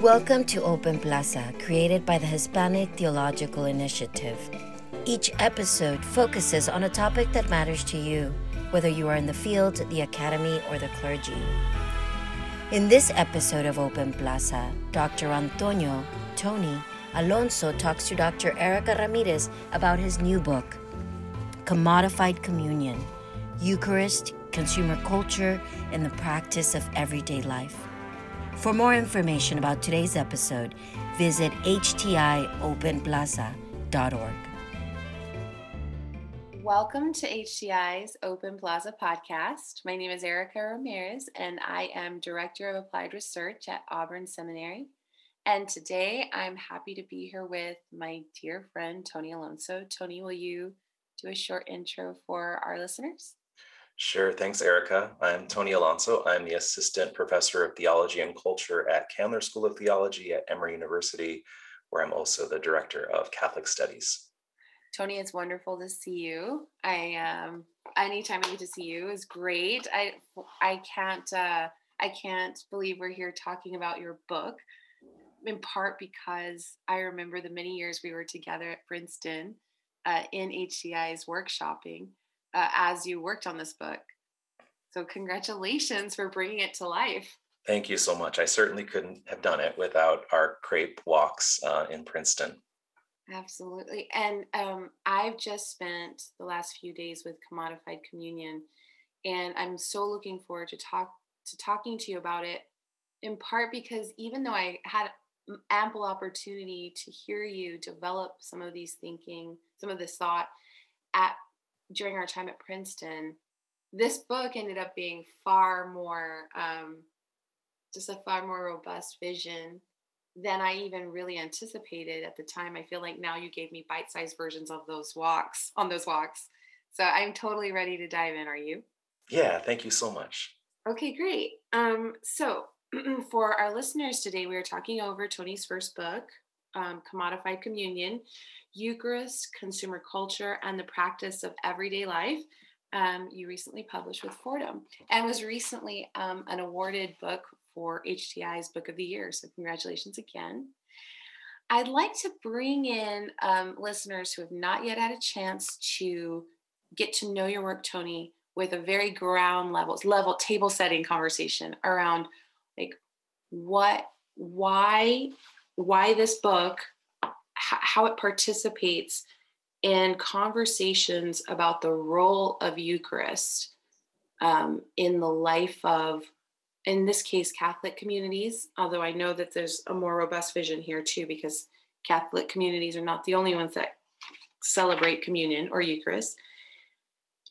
Welcome to Open Plaza, created by the Hispanic Theological Initiative. Each episode focuses on a topic that matters to you, whether you are in the field, the academy, or the clergy. In this episode of Open Plaza, Dr. Antonio, Tony, Alonso talks to Dr. Erica Ramirez about his new book, Commodified Communion Eucharist, Consumer Culture, and the Practice of Everyday Life. For more information about today's episode, visit htiopenplaza.org. Welcome to HTI's Open Plaza podcast. My name is Erica Ramirez, and I am Director of Applied Research at Auburn Seminary. And today I'm happy to be here with my dear friend, Tony Alonso. Tony, will you do a short intro for our listeners? Sure. Thanks, Erica. I'm Tony Alonso. I'm the Assistant Professor of Theology and Culture at Candler School of Theology at Emory University, where I'm also the Director of Catholic Studies. Tony, it's wonderful to see you. I um, anytime I get to see you is great. I I can't uh, I can't believe we're here talking about your book in part because I remember the many years we were together at Princeton uh, in HTI's workshopping uh, as you worked on this book. So, congratulations for bringing it to life. Thank you so much. I certainly couldn't have done it without our crepe walks uh, in Princeton. Absolutely. And um, I've just spent the last few days with Commodified Communion, and I'm so looking forward to talk to talking to you about it. In part because even though I had ample opportunity to hear you develop some of these thinking, some of this thought at during our time at Princeton. This book ended up being far more, um, just a far more robust vision than I even really anticipated at the time. I feel like now you gave me bite-sized versions of those walks on those walks. So I'm totally ready to dive in. Are you? Yeah, thank you so much. Okay, great. Um, so for our listeners today, we are talking over Tony's first book, um, Commodified Communion Eucharist, Consumer Culture, and the Practice of Everyday Life. Um, you recently published with Fordham and was recently um, an awarded book for HTI's Book of the Year. So, congratulations again. I'd like to bring in um, listeners who have not yet had a chance to get to know your work, Tony, with a very ground level, level table setting conversation around like what why why this book how it participates in conversations about the role of eucharist um, in the life of in this case catholic communities although i know that there's a more robust vision here too because catholic communities are not the only ones that celebrate communion or eucharist.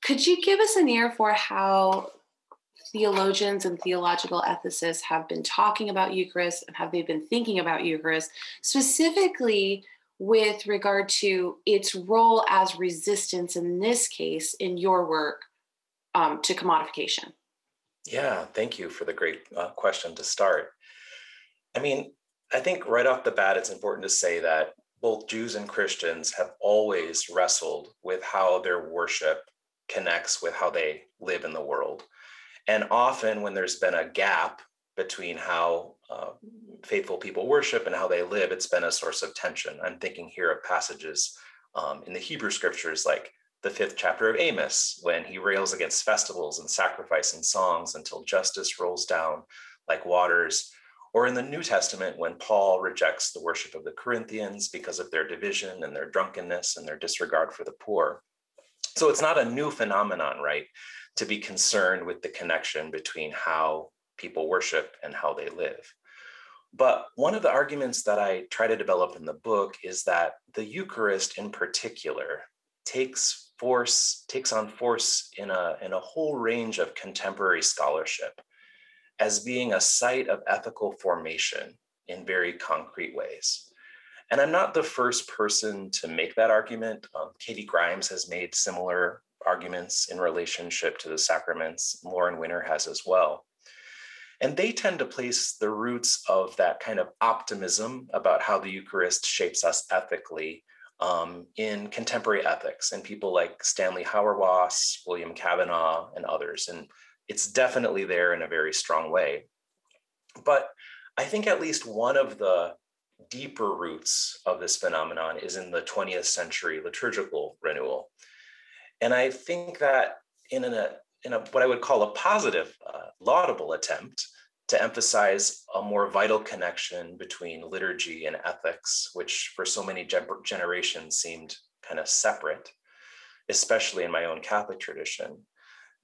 Could you give us an ear for how theologians and theological ethicists have been talking about Eucharist and have they been thinking about Eucharist, specifically with regard to its role as resistance in this case in your work um, to commodification? Yeah, thank you for the great uh, question to start. I mean, I think right off the bat, it's important to say that both Jews and Christians have always wrestled with how their worship connects with how they live in the world. And often, when there's been a gap between how uh, faithful people worship and how they live, it's been a source of tension. I'm thinking here of passages um, in the Hebrew scriptures, like the fifth chapter of Amos, when he rails against festivals and sacrifice and songs until justice rolls down like waters. Or in the New Testament, when Paul rejects the worship of the Corinthians because of their division and their drunkenness and their disregard for the poor. So it's not a new phenomenon, right? To be concerned with the connection between how people worship and how they live. But one of the arguments that I try to develop in the book is that the Eucharist in particular takes force, takes on force in a, in a whole range of contemporary scholarship as being a site of ethical formation in very concrete ways. And I'm not the first person to make that argument. Um, Katie Grimes has made similar arguments in relationship to the sacraments. Lauren Winner has as well. And they tend to place the roots of that kind of optimism about how the Eucharist shapes us ethically um, in contemporary ethics and people like Stanley Hauerwas, William Cavanaugh, and others. And it's definitely there in a very strong way. But I think at least one of the deeper roots of this phenomenon is in the 20th century liturgical renewal. And I think that in a, in a what I would call a positive, uh, laudable attempt to emphasize a more vital connection between liturgy and ethics, which for so many generations seemed kind of separate, especially in my own Catholic tradition.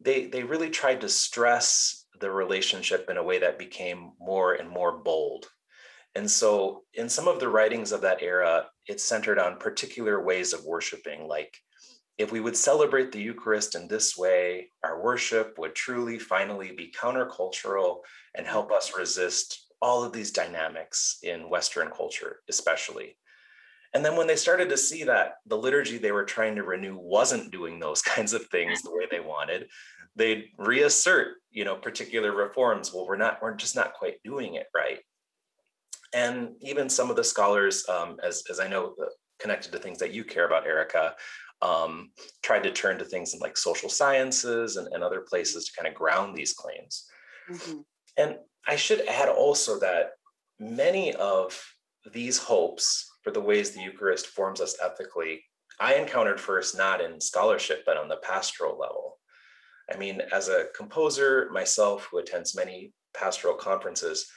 They, they really tried to stress the relationship in a way that became more and more bold. And so, in some of the writings of that era, it's centered on particular ways of worshiping, like if we would celebrate the Eucharist in this way, our worship would truly finally be countercultural and help us resist all of these dynamics in Western culture, especially. And then when they started to see that the liturgy they were trying to renew wasn't doing those kinds of things the way they wanted, they'd reassert, you know, particular reforms. Well, we're not, we're just not quite doing it right. And even some of the scholars, um, as, as I know, uh, connected to things that you care about, Erica, um, tried to turn to things in like social sciences and, and other places to kind of ground these claims. Mm-hmm. And I should add also that many of these hopes for the ways the Eucharist forms us ethically, I encountered first not in scholarship, but on the pastoral level. I mean, as a composer myself who attends many pastoral conferences,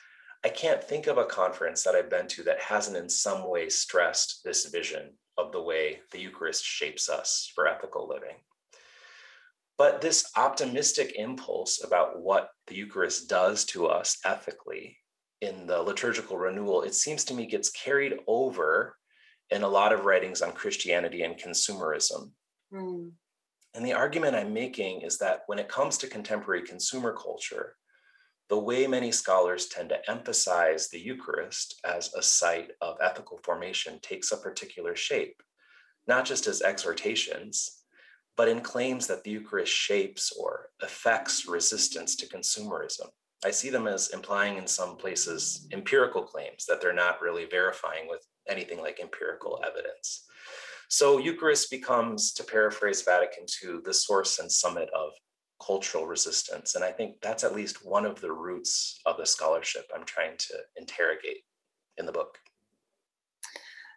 I can't think of a conference that I've been to that hasn't in some way stressed this vision of the way the Eucharist shapes us for ethical living. But this optimistic impulse about what the Eucharist does to us ethically in the liturgical renewal, it seems to me gets carried over in a lot of writings on Christianity and consumerism. Mm. And the argument I'm making is that when it comes to contemporary consumer culture, the way many scholars tend to emphasize the Eucharist as a site of ethical formation takes a particular shape, not just as exhortations, but in claims that the Eucharist shapes or affects resistance to consumerism. I see them as implying in some places empirical claims that they're not really verifying with anything like empirical evidence. So Eucharist becomes, to paraphrase Vatican II, the source and summit of cultural resistance. And I think that's at least one of the roots of the scholarship I'm trying to interrogate in the book.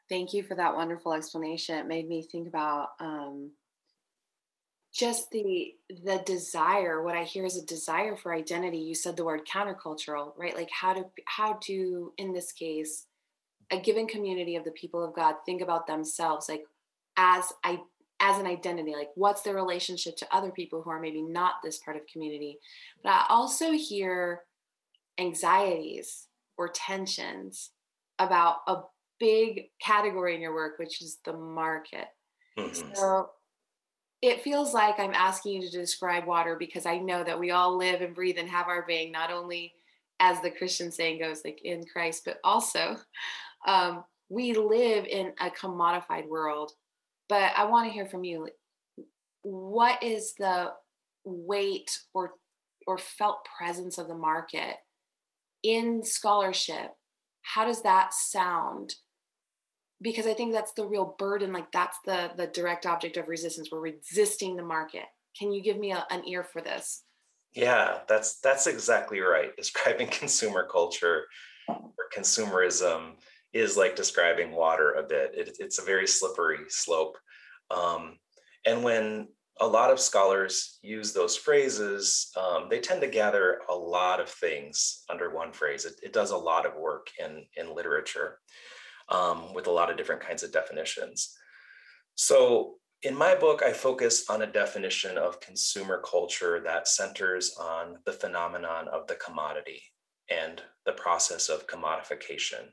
Thank you for that wonderful explanation. It made me think about um, just the the desire. What I hear is a desire for identity. You said the word countercultural, right? Like how to how to in this case, a given community of the people of God think about themselves like as I as an identity like what's their relationship to other people who are maybe not this part of community? But i also hear anxieties or tensions about a big category in your work which is the market. Mm-hmm. so it feels like i'm asking you to describe water because i know that we all live and breathe and have our being not only as the christian saying goes like in christ but also um, we live in a commodified world but I want to hear from you. What is the weight or or felt presence of the market in scholarship? How does that sound? Because I think that's the real burden. Like that's the the direct object of resistance. We're resisting the market. Can you give me a, an ear for this? Yeah, that's that's exactly right. Describing consumer culture or consumerism is like describing water a bit. It, it's a very slippery slope. Um, and when a lot of scholars use those phrases, um, they tend to gather a lot of things under one phrase. It, it does a lot of work in, in literature um, with a lot of different kinds of definitions. So in my book, I focus on a definition of consumer culture that centers on the phenomenon of the commodity and the process of commodification.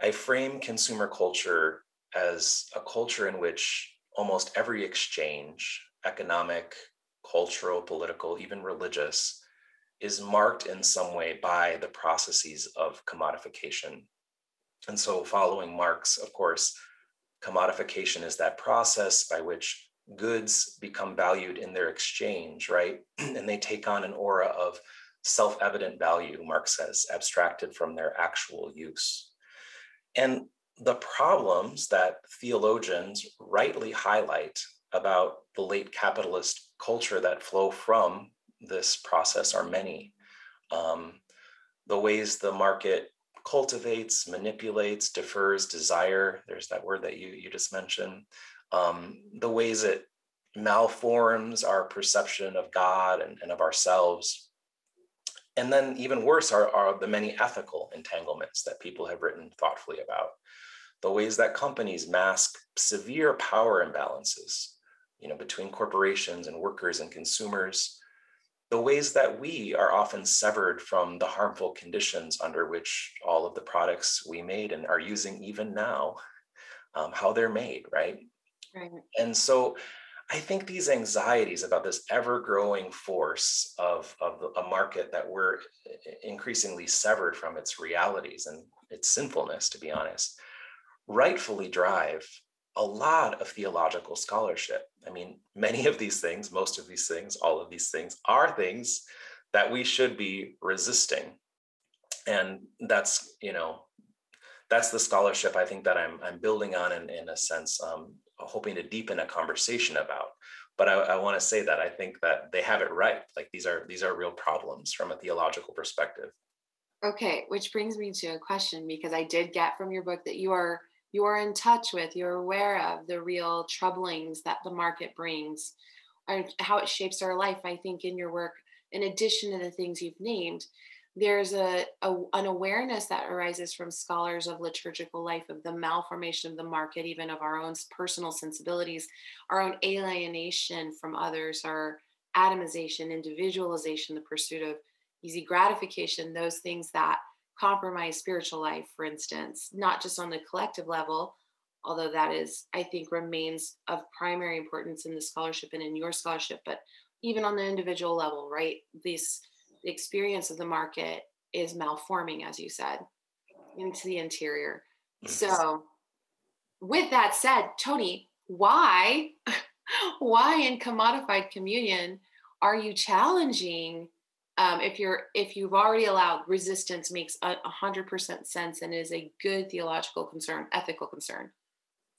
I frame consumer culture as a culture in which almost every exchange, economic, cultural, political, even religious, is marked in some way by the processes of commodification. And so, following Marx, of course, commodification is that process by which goods become valued in their exchange, right? and they take on an aura of self evident value, Marx says, abstracted from their actual use. And the problems that theologians rightly highlight about the late capitalist culture that flow from this process are many. Um, the ways the market cultivates, manipulates, defers desire. There's that word that you, you just mentioned. Um, the ways it malforms our perception of God and, and of ourselves. And then, even worse, are, are the many ethical entanglements that people have written thoughtfully about. The ways that companies mask severe power imbalances, you know, between corporations and workers and consumers, the ways that we are often severed from the harmful conditions under which all of the products we made and are using even now, um, how they're made, right? Right. And so I think these anxieties about this ever growing force of, of a market that we're increasingly severed from its realities and its sinfulness, to be honest, rightfully drive a lot of theological scholarship. I mean, many of these things, most of these things, all of these things are things that we should be resisting. And that's, you know, that's the scholarship I think that I'm, I'm building on in, in a sense, um, hoping to deepen a conversation about. But I, I want to say that I think that they have it right. Like these are these are real problems from a theological perspective. Okay, which brings me to a question because I did get from your book that you are you're in touch with, you're aware of the real troublings that the market brings and how it shapes our life. I think in your work, in addition to the things you've named, there's a, a, an awareness that arises from scholars of liturgical life of the malformation of the market even of our own personal sensibilities our own alienation from others our atomization individualization the pursuit of easy gratification those things that compromise spiritual life, for instance, not just on the collective level, although that is, I think, remains of primary importance in the scholarship and in your scholarship, but even on the individual level, right? This the experience of the market is malforming, as you said, into the interior. So, with that said, Tony, why, why in commodified communion are you challenging um, if you're if you've already allowed resistance makes a hundred percent sense and is a good theological concern ethical concern.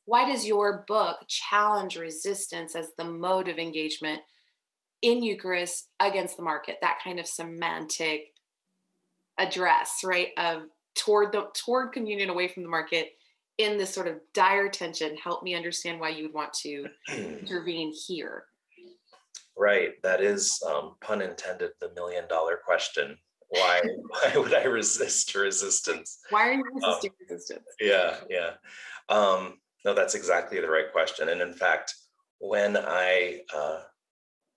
Why does your book challenge resistance as the mode of engagement in eucharist against the market? That kind of semantic address right of toward the toward communion away from the market in this sort of dire tension help me understand why you would want to intervene here Right. That is, um, pun intended, the million dollar question. Why, why would I resist resistance? Why are you um, resisting um, resistance? Yeah, yeah. Um, no, that's exactly the right question. And in fact, when I, uh,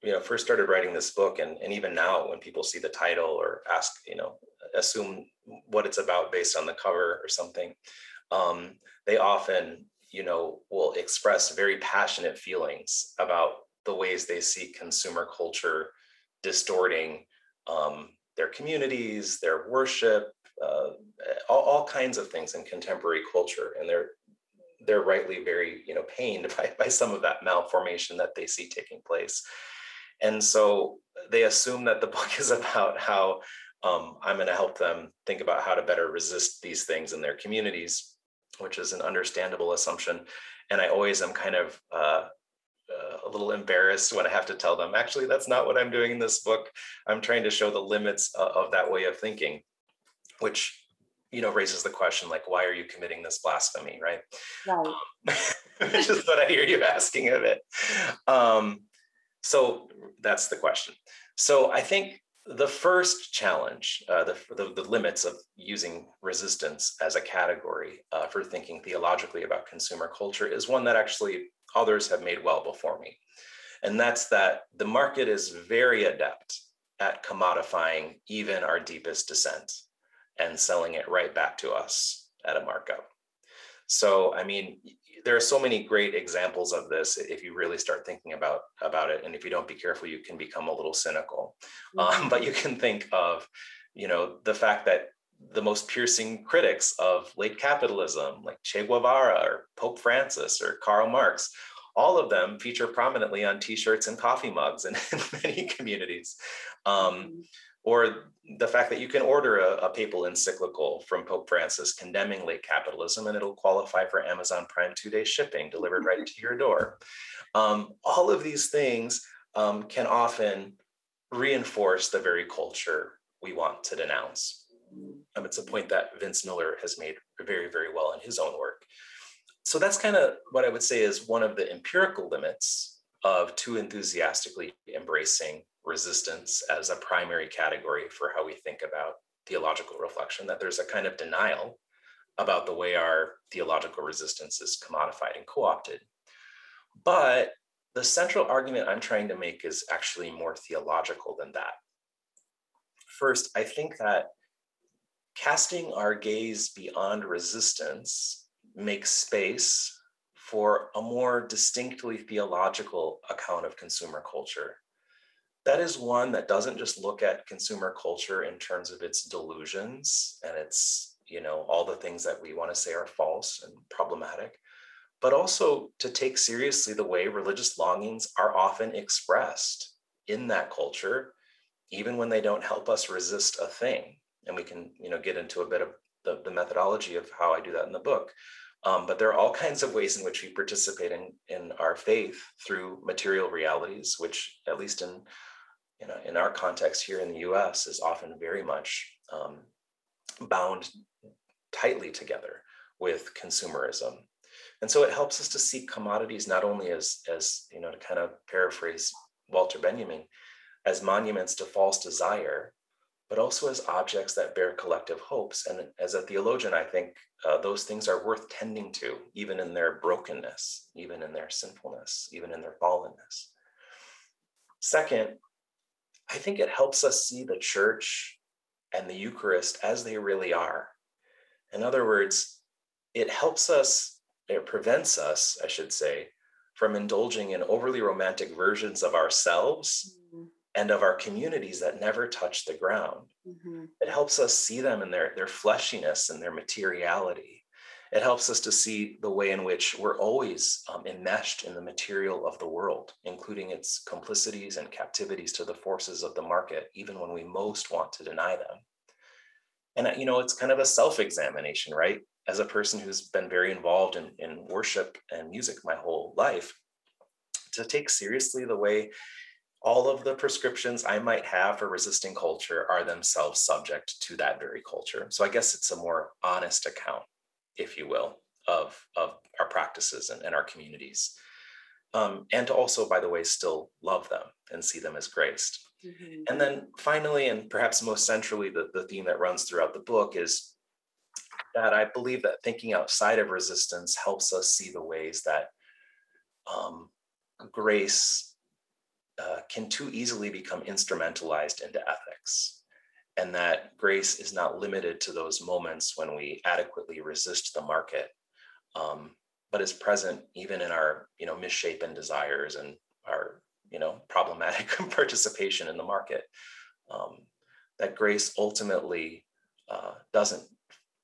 you know, first started writing this book, and, and even now, when people see the title or ask, you know, assume what it's about based on the cover or something, um, they often, you know, will express very passionate feelings about the ways they see consumer culture distorting um, their communities, their worship, uh, all, all, kinds of things in contemporary culture, and they're they're rightly very you know pained by, by some of that malformation that they see taking place, and so they assume that the book is about how um, I'm going to help them think about how to better resist these things in their communities, which is an understandable assumption. And I always am kind of uh, uh, a little embarrassed when I have to tell them, actually, that's not what I'm doing in this book. I'm trying to show the limits uh, of that way of thinking, which you know raises the question like why are you committing this blasphemy right, right. Um, which is what i hear you asking of it um, so that's the question so i think the first challenge uh, the, the, the, limits of using resistance as a category uh, for thinking theologically about consumer culture is one that actually others have made well before me. And that's that the market is very adept at commodifying even our deepest dissent and selling it right back to us at a markup. So, I mean, there are so many great examples of this if you really start thinking about about it and if you don't be careful you can become a little cynical mm-hmm. um, but you can think of you know the fact that the most piercing critics of late capitalism, like Che Guevara or Pope Francis or Karl Marx, all of them feature prominently on T-shirts and coffee mugs in, in many communities. Um, mm-hmm. or the fact that you can order a, a, papal encyclical from Pope Francis condemning late capitalism and it'll qualify for Amazon Prime two-day shipping delivered right to your door. Um, all of these things um, can often reinforce the very culture we want to denounce Um, it's a point that Vince Miller has made very, very well in his own work. So that's kind of what I would say is one of the empirical limits of too enthusiastically embracing resistance as a primary category for how we think about theological reflection, that there's a kind of denial about the way our theological resistance is commodified and co opted. But the central argument I'm trying to make is actually more theological than that. First, I think that casting our gaze beyond resistance makes space for a more distinctly theological account of consumer culture. That is one that doesn't just look at consumer culture in terms of its delusions and its, you know, all the things that we want to say are false and problematic, but also to take seriously the way religious longings are often expressed in that culture, even when they don't help us resist a thing. And we can, you know, get into a bit of the, the methodology of how I do that in the book. Um, but there are all kinds of ways in which we participate in, in our faith through material realities, which at least in you know, in our context here in the US is often very much um, bound tightly together with consumerism and so it helps us to see commodities not only as, as you know, to kind of paraphrase Walter Benjamin, as monuments to false desire, but also as objects that bear collective hopes. And as a theologian, I think uh, those things are worth tending to, even in their brokenness, even in their sinfulness, even in their fallenness. Second, I think it helps us see the church and the Eucharist as they really are. In other words, it helps us it prevents us, I should say, from indulging in overly romantic versions of ourselves. And of our communities that never touch the ground. Mm-hmm. It helps us see them in their, their fleshiness and their materiality. It helps us to see the way in which we're always um, enmeshed in the material of the world, including its complicities and captivities to the forces of the market, even when we most want to deny them. And, you know, it's kind of a self examination, right? as a person who's been very involved in, in worship and music my whole life, to take seriously the way all of the prescriptions I might have for resisting culture are themselves subject to that very culture. So I guess it's a more honest account, if you will, of, of our practices and, and our communities. Um, and to also, by the way, still love them and see them as graced. Mm-hmm. And then finally, and perhaps most centrally, the, the theme that runs throughout the book is that I believe that thinking outside of resistance helps us see the ways that um, grace uh, can too easily become instrumentalized into ethics. And that grace is not limited to those moments when we adequately resist the market, um, but is present even in our, you know, misshapen desires and our, you know, problematic participation in the market. Um, that grace ultimately uh, doesn't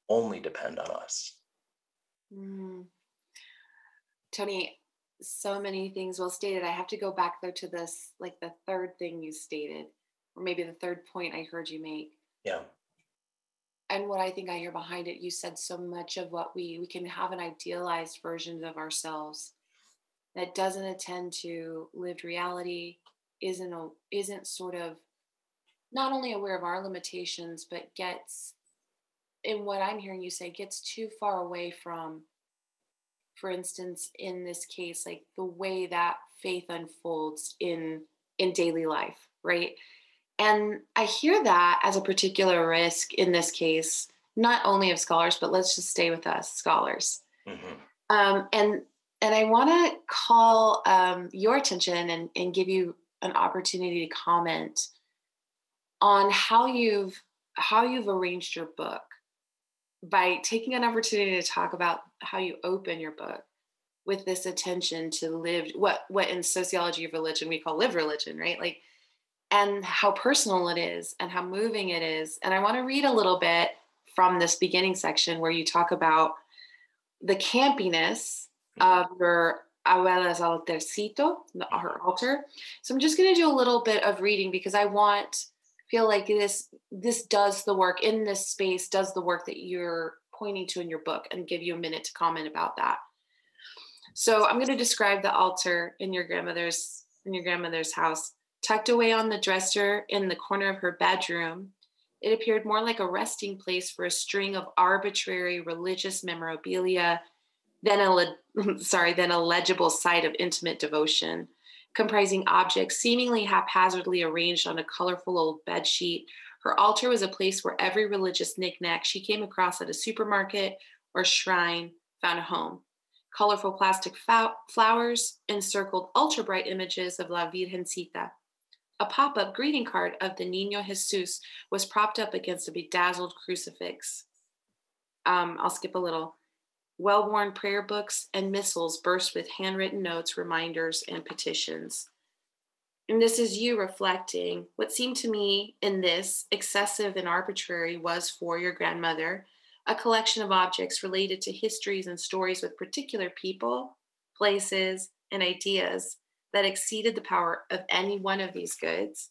only depend on us. Mm. Tony, so many things well stated. I have to go back though to this, like the third thing you stated, or maybe the third point I heard you make. Yeah. And what I think I hear behind it, you said so much of what we we can have an idealized version of ourselves that doesn't attend to lived reality, isn't a, isn't sort of not only aware of our limitations, but gets in what I'm hearing you say gets too far away from, for instance, in this case, like the way that faith unfolds in in daily life, right? And I hear that as a particular risk in this case, not only of scholars, but let's just stay with us, scholars. Mm-hmm. Um, and and I want to call um, your attention and, and give you an opportunity to comment on how you've how you've arranged your book by taking an opportunity to talk about how you open your book with this attention to lived what what in sociology of religion we call live religion right? Like and how personal it is and how moving it is. And i want to read a little bit from this beginning section where you talk about the campiness mm-hmm. of your abuela's altarcito her mm-hmm. altar. So i'm just going to do a little bit of reading because i want feel like this this does the work in this space does the work that you're pointing to in your book and give you a minute to comment about that. So i'm going to describe the altar in your grandmother's in your grandmother's house. Tucked away on the dresser in the corner of her bedroom It appeared more like a resting place for a string of arbitrary religious memorabilia than a le- sorry than a legible site of intimate devotion, comprising objects seemingly haphazardly arranged on a colorful old bed sheet. Her altar was a place where every religious knickknack she came across at a supermarket or shrine found a home. Colorful plastic flowers encircled ultra bright images of La Virgencita. A pop up greeting card of the Nino Jesus was propped up against a bedazzled crucifix. Um, I'll skip a little. Well worn prayer books and missals burst with handwritten notes, reminders, and petitions. And this is you reflecting what seemed to me in this excessive and arbitrary was for your grandmother a collection of objects related to histories and stories with particular people, places, and ideas that exceeded the power of any one of these goods.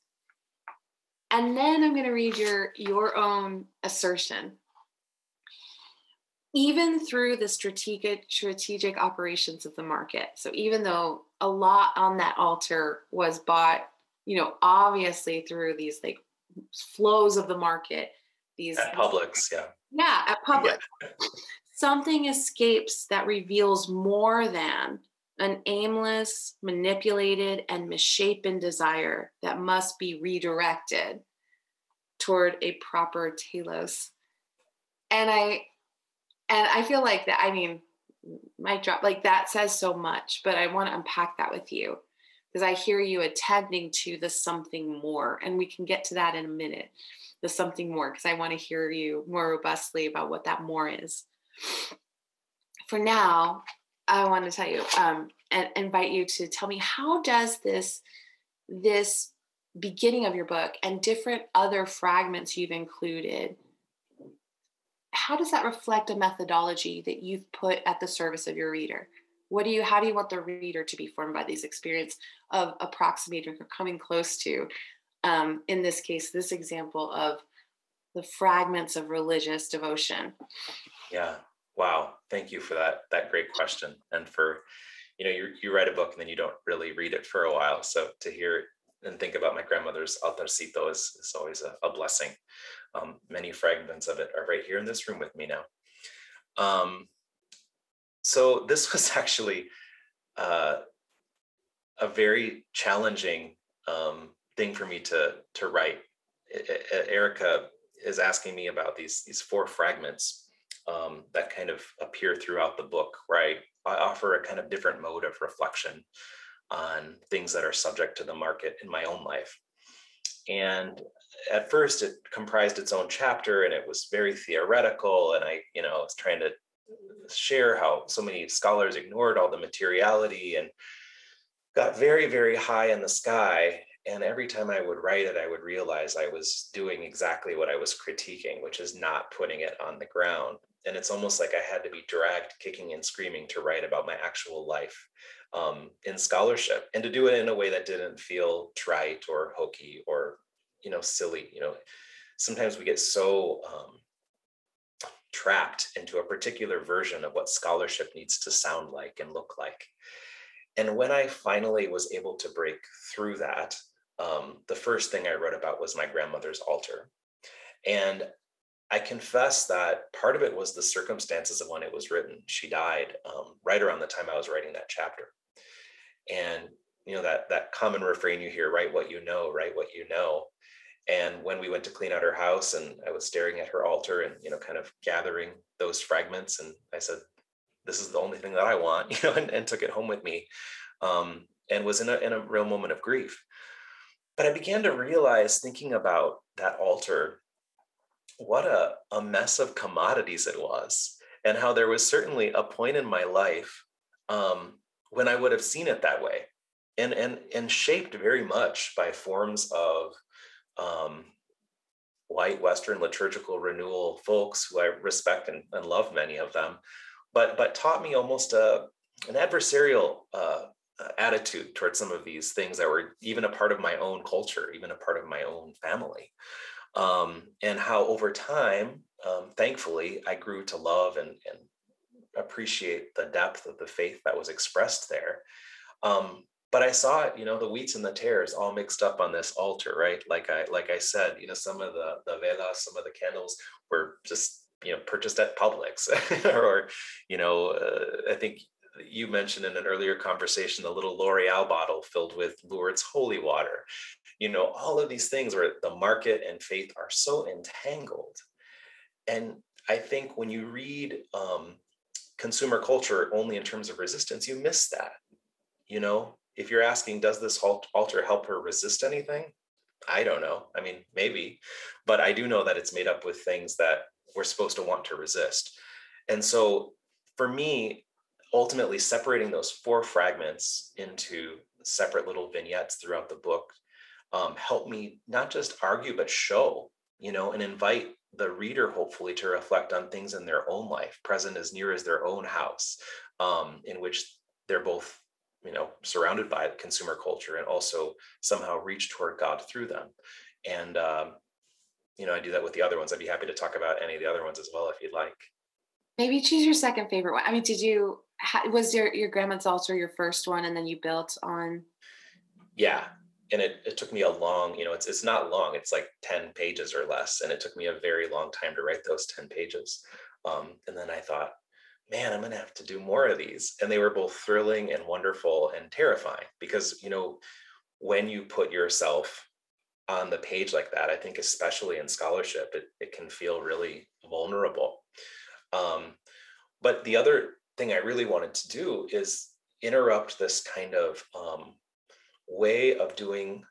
And then I'm going to read your your own assertion. Even through the strategic strategic operations of the market. So even though a lot on that altar was bought, you know, obviously through these like flows of the market, these at Publix, yeah. Yeah, at Publix. Yeah. Something escapes that reveals more than an aimless, manipulated, and misshapen desire that must be redirected toward a proper telos. And I and I feel like that, I mean, my drop, like that says so much, but I want to unpack that with you because I hear you attending to the something more. And we can get to that in a minute, the something more, because I want to hear you more robustly about what that more is. For now, I want to tell you um, and invite you to tell me how does this this beginning of your book and different other fragments you've included how does that reflect a methodology that you've put at the service of your reader? What do you how do you want the reader to be formed by these experience of approximating or coming close to um, in this case this example of the fragments of religious devotion? Yeah. Wow, thank you for that that great question. And for you know you you write a book and then you don't really read it for a while. So to hear and think about my grandmother's altarcito is, is always a, a blessing. Um, many fragments of it are right here in this room with me now. Um, so this was actually uh, a very challenging um, thing for me to to write. Erica is asking me about these these four fragments um, that kind of appear throughout the book, I, I offer a kind of different mode of reflection on things that are subject to the market in my own life. And at first, it comprised its own chapter, and it was very theoretical. And I, you know, was trying to share how so many scholars ignored all the materiality and got very, very high in the sky. And every time I would write it, I would realize I was doing exactly what I was critiquing, which is not putting it on the ground and it's almost like I had to be dragged kicking and screaming to write about my actual life um, in scholarship and to do it in a way that didn't feel trite or hokey or you know silly you know. Sometimes we get so um, trapped into a particular version of what scholarship needs to sound like and look like. And when i finally was able to break through that um, the first thing i wrote about was my grandmother's altar. And I confess that part of it was the circumstances of when it was written. She died um, right around the time I was writing that chapter, and you know that that common refrain you hear: "Write what you know, write what you know." And when we went to clean out her house, and I was staring at her altar, and you know, kind of gathering those fragments, and I said, "This is the only thing that I want," you know, and, and took it home with me, um, and was in a in a real moment of grief. But I began to realize, thinking about that altar what a, a mess of commodities it was and how there was certainly a point in my life um, when i would have seen it that way. And and and shaped very much by forms of um, white western liturgical renewal folks who i respect and, and love many of them but but taught me almost a an adversarial uh, attitude towards some of these things that were even a part of my own culture even a part of my own family. Um, and how over time, um, thankfully, I grew to love and, and, appreciate the depth of the faith that was expressed there. Um, but I saw it, you know, the wheats and the tares all mixed up on this altar, right? Like I like I said, you know, some of the the velas, some of the candles were just you know purchased at Publix, or you know, uh, I think you mentioned in an earlier conversation the little L'Oreal bottle filled with Lourdes holy water. You know, all of these things where the market and faith are so entangled. And I think when you read um, consumer culture only in terms of resistance, you miss that. You know, if you're asking, does this altar help her resist anything? I don't know. I mean, maybe, but I do know that it's made up with things that we're supposed to want to resist. And so for me, ultimately separating those four fragments into separate little vignettes throughout the book um, helped me not just argue, but show, you know, and invite the reader hopefully to reflect on things in their own life, present as near as their own house, um, in which they're both you know surrounded by consumer culture and also somehow reach toward god through them. And um, you know i do that with the other ones. I'd be happy to talk about any of the other ones as well if you'd like. Maybe choose your second favorite one. I mean did you was your your grandma's altar your first one and then you built on? Yeah and it, it took me a long you know it's, it's not long it's like 10 pages or less and it took me a very long time to write those 10 pages um, and then i thought man, I'm going to have to do more of these. And they were both thrilling and wonderful and terrifying because, you know, when you put yourself on the page like that, I think, especially in scholarship, it, it can feel really vulnerable. Um, but the other thing I really wanted to do is interrupt this kind of um, way of doing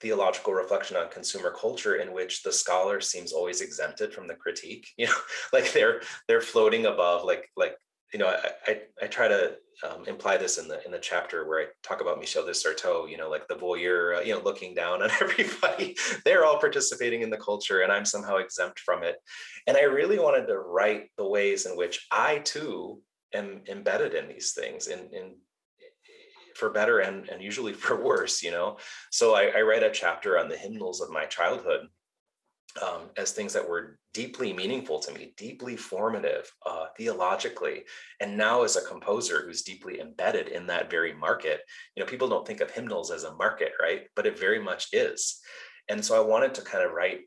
theological reflection on consumer culture in which the scholar seems always exempted from the critique you know like they're they're floating above like like you know i i, I try to um, imply this in the in the chapter where i talk about michel de certeau you know like the voyeur uh, you know looking down on everybody. They're all participating in the culture and i'm somehow exempt from it. And i really wanted to write the ways in which i too am embedded in these things in in for better and, and usually for worse, you know. So I, I write a chapter on the hymnals of my childhood um, as things that were deeply meaningful to me, deeply formative uh, theologically. And now, as a composer who's deeply embedded in that very market, you know, people don't think of hymnals as a market, right? But it very much is. And so I wanted to kind of write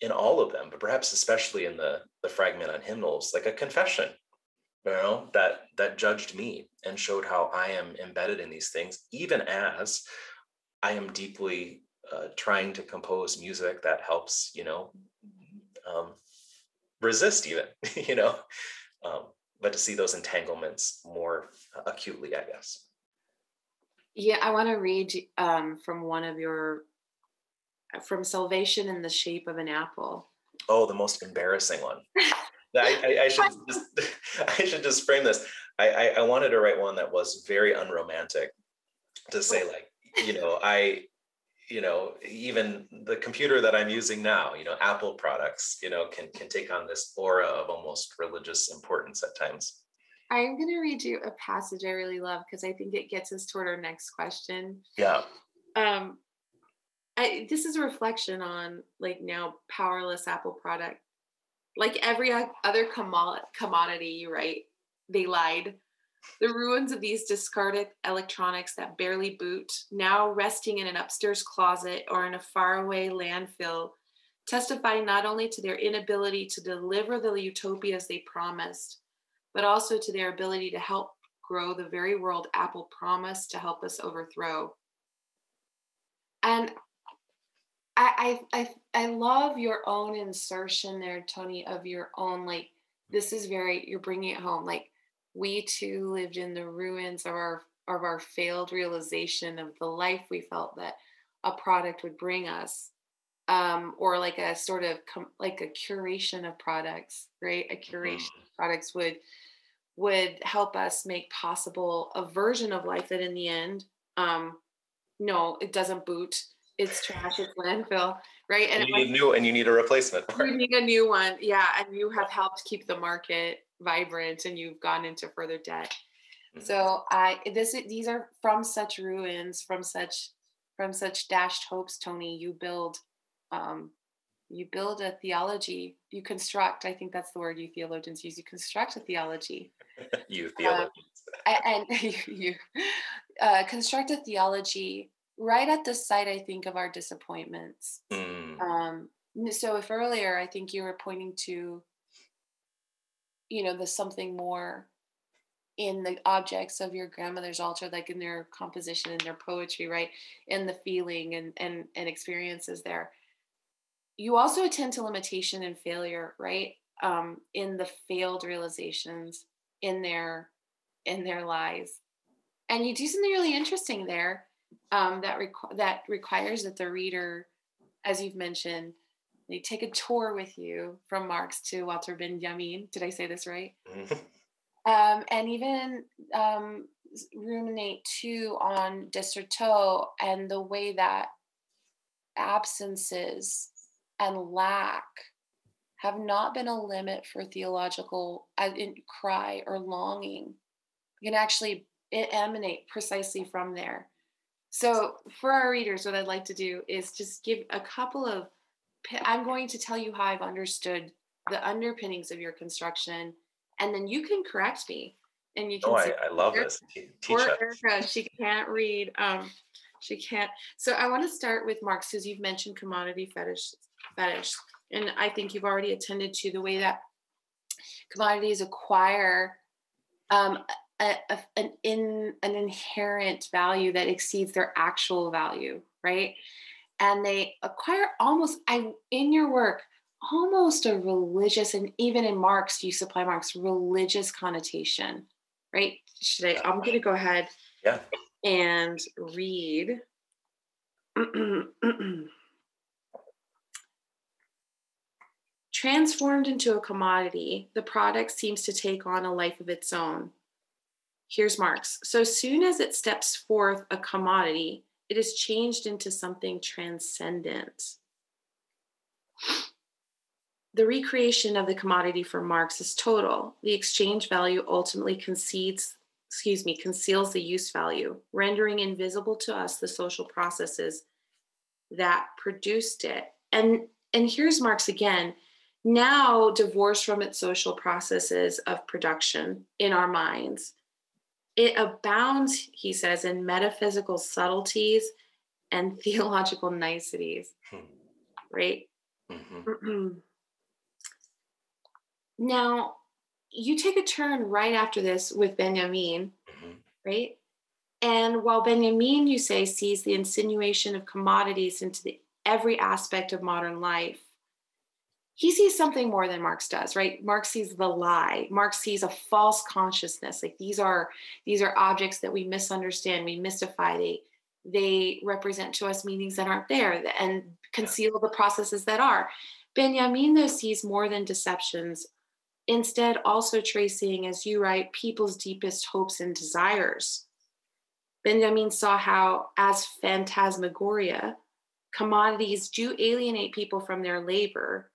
in all of them, but perhaps especially in the the fragment on hymnals, like a confession, you know that that judged me and showed how i am embedded in these things even as i am deeply uh, trying to compose music that helps you know um, resist even you know um, but to see those entanglements more acutely i guess. Yeah i want to read um, from one of your from salvation in the shape of an apple. Oh the most embarrassing one I, I, I, should just I should just frame this. I, I, I wanted to write one that was very unromantic, to say like you know I you know even the computer that I'm using now you know Apple products you know can can take on this aura of almost religious importance at times. I'm going to read you a passage I really love because I think it gets us toward our next question. Yeah. Um, I, this is a reflection on like now powerless Apple product like every other commodity, right? They lied. The ruins of these discarded electronics that barely boot, now resting in an upstairs closet or in a faraway landfill, testify not only to their inability to deliver the utopias they promised, but also to their ability to help grow the very world Apple promised to help us overthrow. And I, I I love your own insertion there, Tony, of your own like this is very you're bringing it home. Like we too lived in the ruins of our of our failed realization of the life we felt that a product would bring us, um, or like a sort of com- like a curation of products, right? A curation mm. of products would would help us make possible a version of life that in the end, um, no, it doesn't boot it's trash, it's landfill, right? And, and you need new and you need a replacement. You need a new one, yeah. And you have helped keep the market vibrant, and you've gone into further debt. Mm-hmm. So I this these are from such ruins, from such from such dashed hopes, Tony. You build, um, you build a theology. You construct. I think that's the word you theologians use. You construct a theology. you theologians. Um, and, and you, you uh, construct a theology right at the site, I think, of our disappointments. Mm. Um, so if earlier I think you were pointing to, you know, the something more in the objects of your grandmother's altar, like in their composition and their poetry, right? In the feeling and and and experiences there. You also attend to limitation and failure, right? Um, in the failed realizations in their in their lies. And you do something really interesting there um, that requ- that requires that the reader, as you've mentioned, they take a tour with you from Marx to Walter Benjamin. Did I say this right? Mm-hmm. Um, and even um, ruminate too on de Certeau and the way that absences and lack have not been a limit for theological cry or longing. You can actually emanate precisely from there. So, for our readers, what I'd like to do is just give a couple of. I'm going to tell you how I've understood the underpinnings of your construction, and then you can correct me. And you can. Oh, I, I, love this. Teach poor Erica, she can't read. Um, she can't. So I want to start with Marx, because you've mentioned commodity fetish, fetish, and I think you've already attended to the way that commodities acquire um, a, a, an in an inherent value that exceeds their actual value, right? And they acquire almost I in your work almost a religious and even in Marx you supply Marx religious connotation, right? Should I? I'm going to go ahead. Yeah. And read. Transformed into a commodity, the product seems to take on a life of its own. Here's Marx. So soon as it steps forth a commodity, it is changed into something transcendent. The recreation of the commodity for Marx is total. The exchange value ultimately concedes, excuse me, conceals the use value, rendering invisible to us the social processes that produced it. And and here's Marx again, now divorced from its social processes of production in our minds it abounds, he says, in metaphysical subtleties and theological niceties. Hmm. Right? Mm-hmm. now, you take a turn right after this with Benjamin, mm-hmm. right? And while Benjamin, you say, sees the insinuation of commodities into the, every aspect of modern life, he sees something more than Marx does, right? Marx sees the lie. Marx sees a false consciousness. Like these are these are objects that we misunderstand, we mystify. They they represent to us meanings that aren't there and conceal the processes that are. Benjamin though sees more than deceptions, instead also tracing, as you write, people's deepest hopes and desires. Benjamin saw how, as phantasmagoria, commodities do alienate people from their labor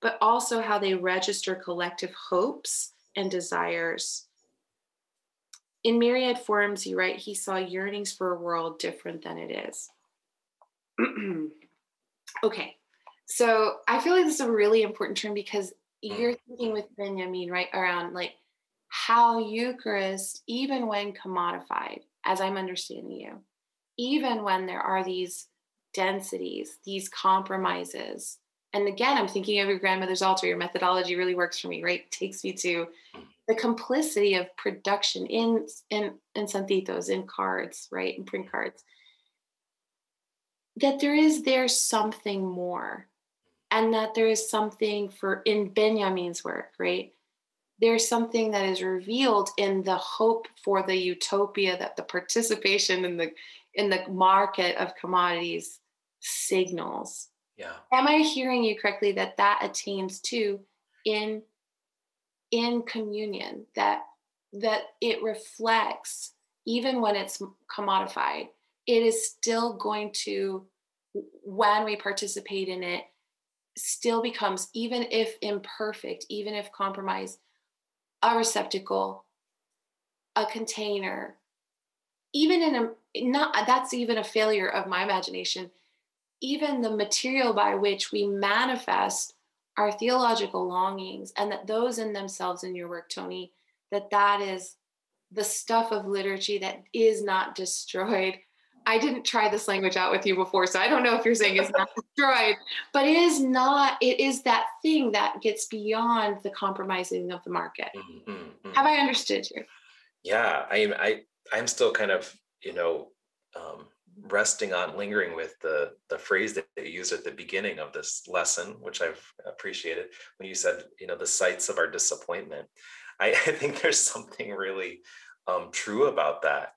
but also how they register collective hopes and desires. In myriad forms, you write, he saw yearnings for a world different than it is. okay, so I feel like this is a really important term because you're thinking with Benjamin, right, around like how Eucharist, even when commodified, as I'm understanding you, even when there are these densities, these compromises, and again, I'm thinking of your grandmother's altar. Your methodology really works for me, right? Takes me to the complicity of production in in in santitos, in cards, right, in print cards. That there is there something more, and that there is something for in Benjamin's work, right? There's something that is revealed in the hope for the utopia that the participation in the in the market of commodities signals yeah. Am i hearing you correctly that that attains to in in communion that that it reflects even when it's commodified it is still going to when we participate in it still becomes even if imperfect even if compromised a receptacle a container even in a not that's even a failure of my imagination even the material by which we manifest our theological longings and that those in themselves in your work tony that that is the stuff of liturgy that is not destroyed. I didn't try this language out with you before, so I don't know if you're saying it's not destroyed, but it is not, it is that thing that gets beyond the compromising of the market. Mm-hmm, mm-hmm. Have I understood you? Yeah, i am I, I'm still kind of, you know, um, resting on lingering with the the phrase that you used at the beginning of this lesson which i've appreciated when you said you know the sites of our disappointment. I, I think there's something really um, true about that.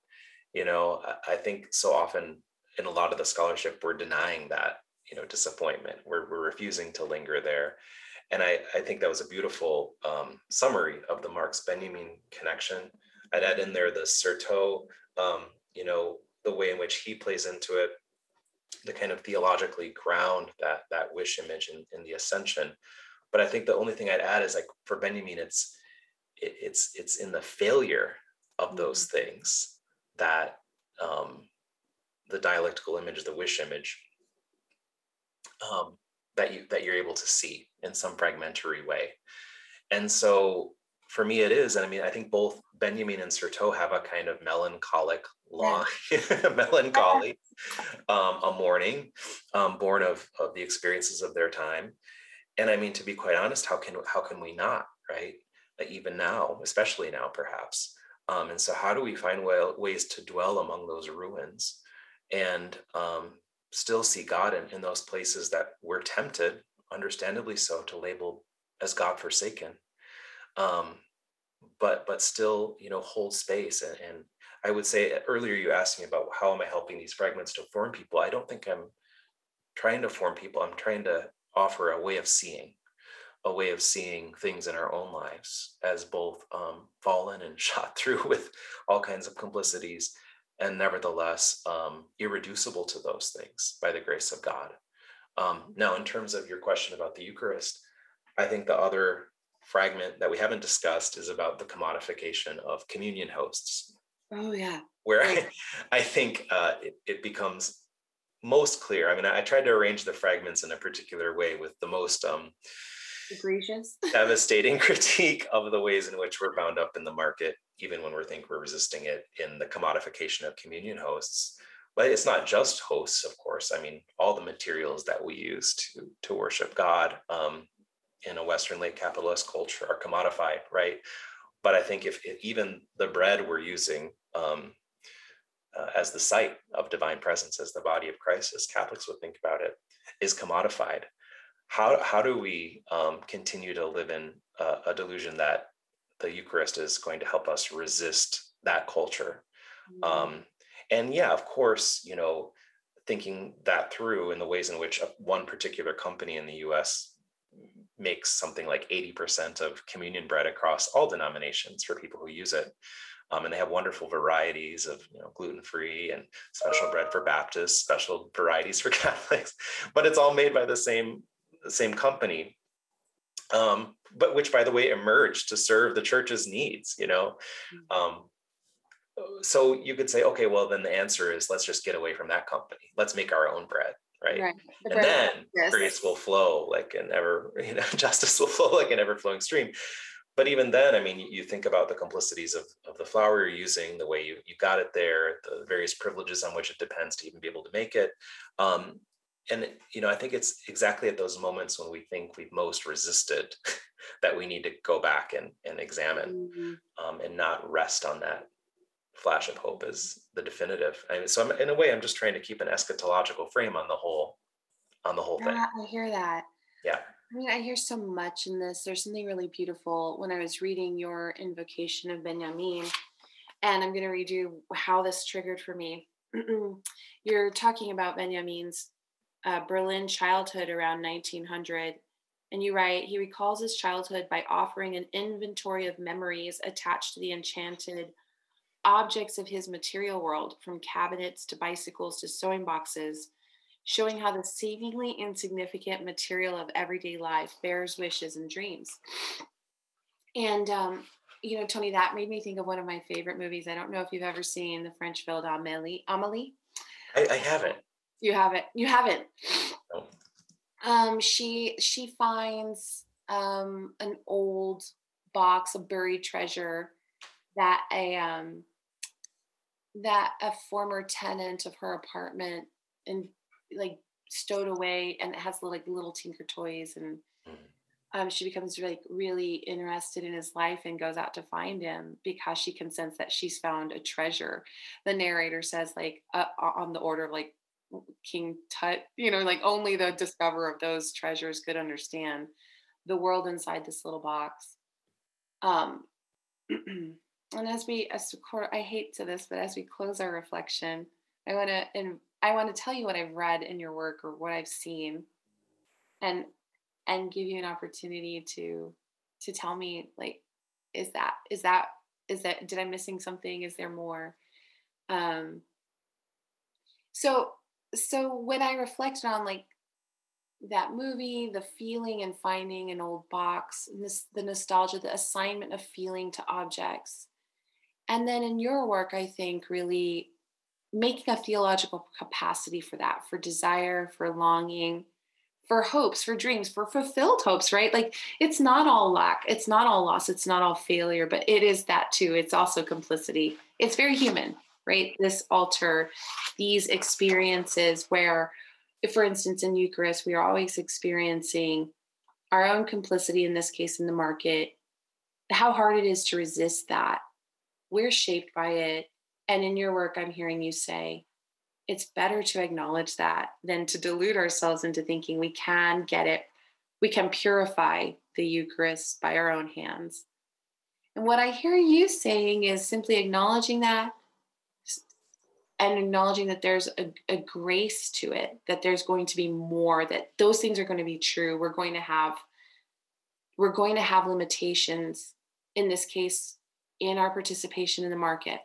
You know I, I think so often in a lot of the scholarship we're denying that you know disappointment. We're, we're refusing to linger there. And I, I think that was a beautiful um, summary of the marx benjamin connection. I'd add in there the Certeau um, you know the way in which he plays into it, the kind of theologically ground that that wish image in, in the ascension. But I think the only thing I'd add is like for Benjamin, it's it, it's it's in the failure of those mm-hmm. things that um, the dialectical image, the wish image, um, that you that you're able to see in some fragmentary way. And so for me, it is. And I mean, I think both Benjamin and Certeau have a kind of melancholic long melancholy um, a mourning um, born of, of the experiences of their time. And i mean to be quite honest how can how can we not right? Even now especially now perhaps. Um, and so how do we find way, ways to dwell among those ruins and um, still see god in, in those places that we're tempted understandably so to label as god forsaken um, but but still you know hold space and, and I would say earlier you asked me about how am I helping these fragments to form people. I don't think I'm trying to form people. I'm trying to offer a way of seeing, a way of seeing things in our own lives as both um, fallen and shot through with all kinds of complicities, and nevertheless um, irreducible to those things by the grace of God. Um, now, in terms of your question about the Eucharist, I think the other fragment that we haven't discussed is about the commodification of communion hosts. Oh yeah. Where right. I, I think uh, it, it becomes most clear. I mean, I tried to arrange the fragments in a particular way with the most um, egregious, devastating critique of the ways in which we're bound up in the market, even when we think we're resisting it in the commodification of communion hosts. But it's not just hosts, of course. I mean, all the materials that we use to to worship God um, in a Western late capitalist culture are commodified, right? But I think if, if even the bread we're using um, uh, as the site of divine presence, as the body of Christ, as Catholics would think about it, is commodified. How, how do we um, continue to live in a, a delusion that the Eucharist is going to help us resist that culture? Mm-hmm. Um, and yeah, of course, you know, thinking that through in the ways in which one particular company in the US makes something like 80% of communion bread across all denominations for people who use it. Um, and they have wonderful varieties of you know gluten-free and special bread for Baptists, special varieties for Catholics, but it's all made by the same same company. Um, but which, by the way, emerged to serve the church's needs. You know, mm. um, so you could say, okay, well, then the answer is let's just get away from that company. Let's make our own bread right? right. The and then yes. grace will flow like an ever, you know, justice will flow like an ever flowing stream. But even then, I mean, you think about the complicities of, of the flour you're using, the way you, you got it there, the various privileges on which it depends to even be able to make it. Um, and you know, I think it's exactly at those moments when we think we've most resisted that we need to go back and, and examine mm-hmm. um, and not rest on that flash of hope is the definitive. I mean, so I'm, in a way, I'm just trying to keep an eschatological frame on the whole, on the whole yeah, thing. I hear that. Yeah. I mean, I hear so much in this. There's something really beautiful when I was reading your invocation of Benjamin, and I'm going to read you how this triggered for me. You're talking about Benjamin's uh, Berlin childhood around 1900. And you write, he recalls his childhood by offering an inventory of memories attached to the enchanted objects of his material world, from cabinets to bicycles to sewing boxes, showing how the seemingly insignificant material of everyday life bears wishes and dreams. And, um, you know, Tony, that made me think of one of my favorite movies. I don't know if you've ever seen the French film Amelie. Amelie? I, I haven't. You haven't. You haven't. No. Um, she she finds um, an old box of buried treasure that a um that a former tenant of her apartment and like stowed away and it has like little tinker toys and mm-hmm. um, she becomes like really interested in his life and goes out to find him because she can sense that she's found a treasure the narrator says like uh, on the order of like king tut you know like only the discoverer of those treasures could understand the world inside this little box um and as we as i hate to this but as we close our reflection i want to and i want to tell you what i've read in your work or what i've seen and and give you an opportunity to to tell me like is that is that is that did i missing something is there more um so so when i reflected on like that movie, the feeling and finding an old box, the nostalgia, the assignment of feeling to objects. And then in your work, I think really making a theological capacity for that, for desire, for longing, for hopes, for dreams, for fulfilled hopes, right? Like it's not all lack, it's not all loss, it's not all failure, but it is that too. It's also complicity. It's very human, right? This altar, these experiences where for instance, in Eucharist, we are always experiencing our own complicity, in this case, in the market, how hard it is to resist that. We're shaped by it. And in your work, I'm hearing you say, it's better to acknowledge that than to delude ourselves into thinking we can get it. We can purify the Eucharist by our own hands. And what I hear you saying is simply acknowledging that, and acknowledging that there's a, a, grace to it that there's going to be more that those things are going to be true we're going to have we're going to have limitations in this case in our participation in the market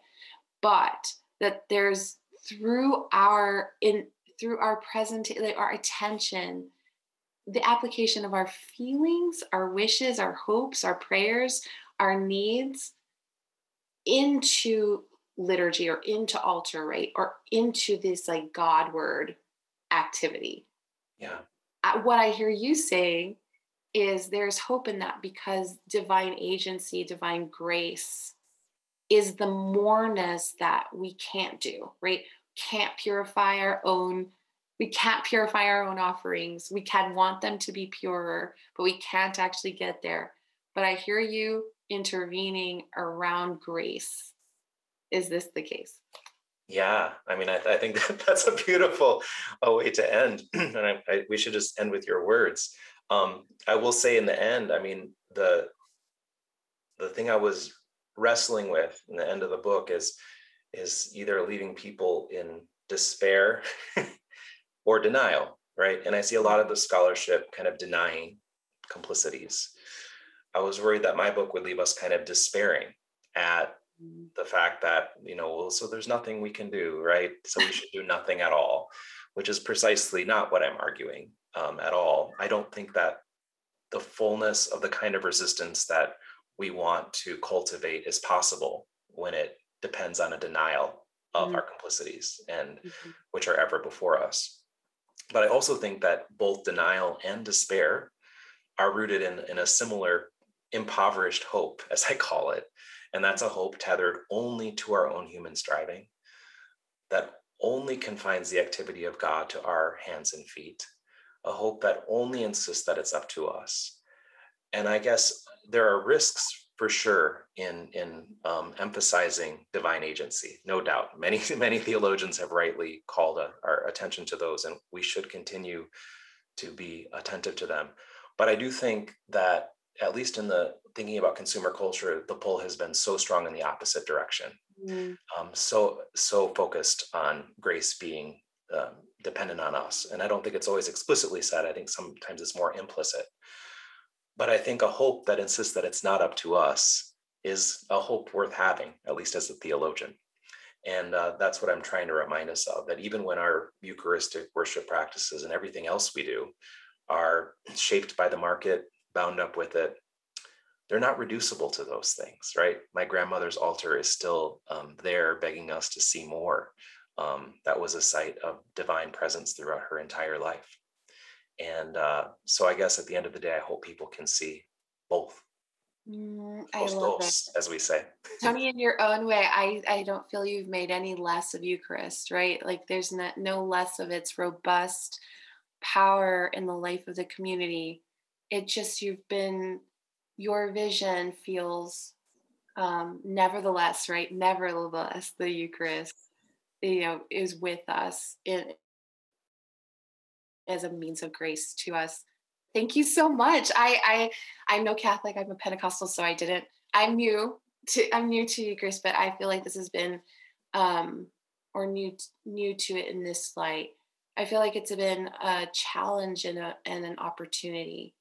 but that there's through our in through our present like our attention the application of our feelings our wishes our hopes our prayers our needs into liturgy or into altar, right? Or into this like God word activity. Yeah. What I hear you saying is there's hope in that because divine agency, divine grace is the moreness that we can't do, right? Can't purify our own, we can't purify our own offerings. We can want them to be purer, but we can't actually get there. But I hear you intervening around grace is this the case? Yeah, I mean, I, I think that that's a beautiful uh, way to end, and I, I, we should just end with your words. Um, I will say, in the end, I mean, the the thing I was wrestling with in the end of the book is is either leaving people in despair or denial, right? And I see a lot of the scholarship kind of denying complicities. I was worried that my book would leave us kind of despairing at the fact that you know well so there's nothing we can do right so we should do nothing at all which is precisely not what i'm arguing um, at all i don't think that the fullness of the kind of resistance that we want to cultivate is possible when it depends on a denial of mm-hmm. our complicities and mm-hmm. which are ever before us but i also think that both denial and despair are rooted in, in a similar impoverished hope as i call it and that's a hope tethered only to our own human striving, that only confines the activity of God to our hands and feet, a hope that only insists that it's up to us. And I guess there are risks for sure in, in um, emphasizing divine agency, no doubt. Many, many theologians have rightly called a, our attention to those, and we should continue to be attentive to them. But I do think that at least in the thinking about consumer culture, the pull has been so strong in the opposite direction. Mm. Um, so so focused on grace being um, dependent on us, and I don't think it's always explicitly said. I think sometimes it's more implicit. But I think a hope that insists that it's not up to us is a hope worth having, at least as a theologian. And uh, that's what I'm trying to remind us of that even when our Eucharistic worship practices and everything else we do are shaped by the market, bound up with it they're not reducible to those things right my grandmother's altar is still um, there begging us to see more um, that was a site of divine presence throughout her entire life and uh, so i guess at the end of the day i hope people can see both Mm, I love it. as we say. Tony, in your own way, I, I don't feel you've made any less of Eucharist, right? Like there's not, no less of its robust power in the life of the community. It just, you've been, your vision feels um, nevertheless, right? Nevertheless, the Eucharist, you know, is with us in, as a means of grace to us Thank you so much. I I I'm no Catholic. I'm a Pentecostal, so I didn't. I'm new to I'm new to Eucharist, but I feel like this has been um or new new to it in this light. I feel like it's been a challenge and a and an opportunity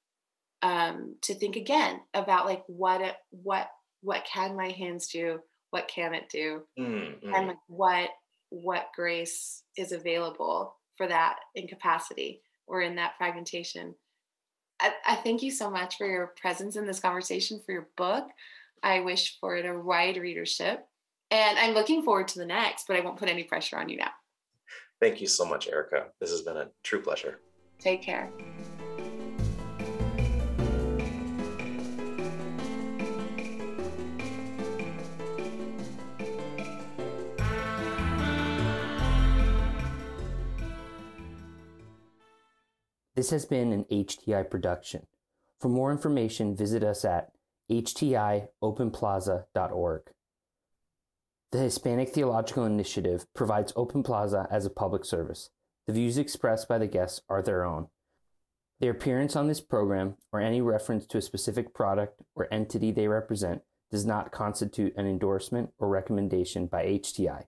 um to think again about like what it, what what can my hands do? What can it do? Mm-hmm. And like what what grace is available for that incapacity or in that fragmentation. I, I thank you so much for your presence in this conversation, for your book. I wish for it a wide readership. And I'm looking forward to the next, but I won't put any pressure on you now. Thank you so much, Erica. This has been a true pleasure. Take care. This has been an HTI production. For more information, visit us at htiopenplaza.org. The Hispanic Theological Initiative provides Open Plaza as a public service. The views expressed by the guests are their own. Their appearance on this program or any reference to a specific product or entity they represent does not constitute an endorsement or recommendation by HTI.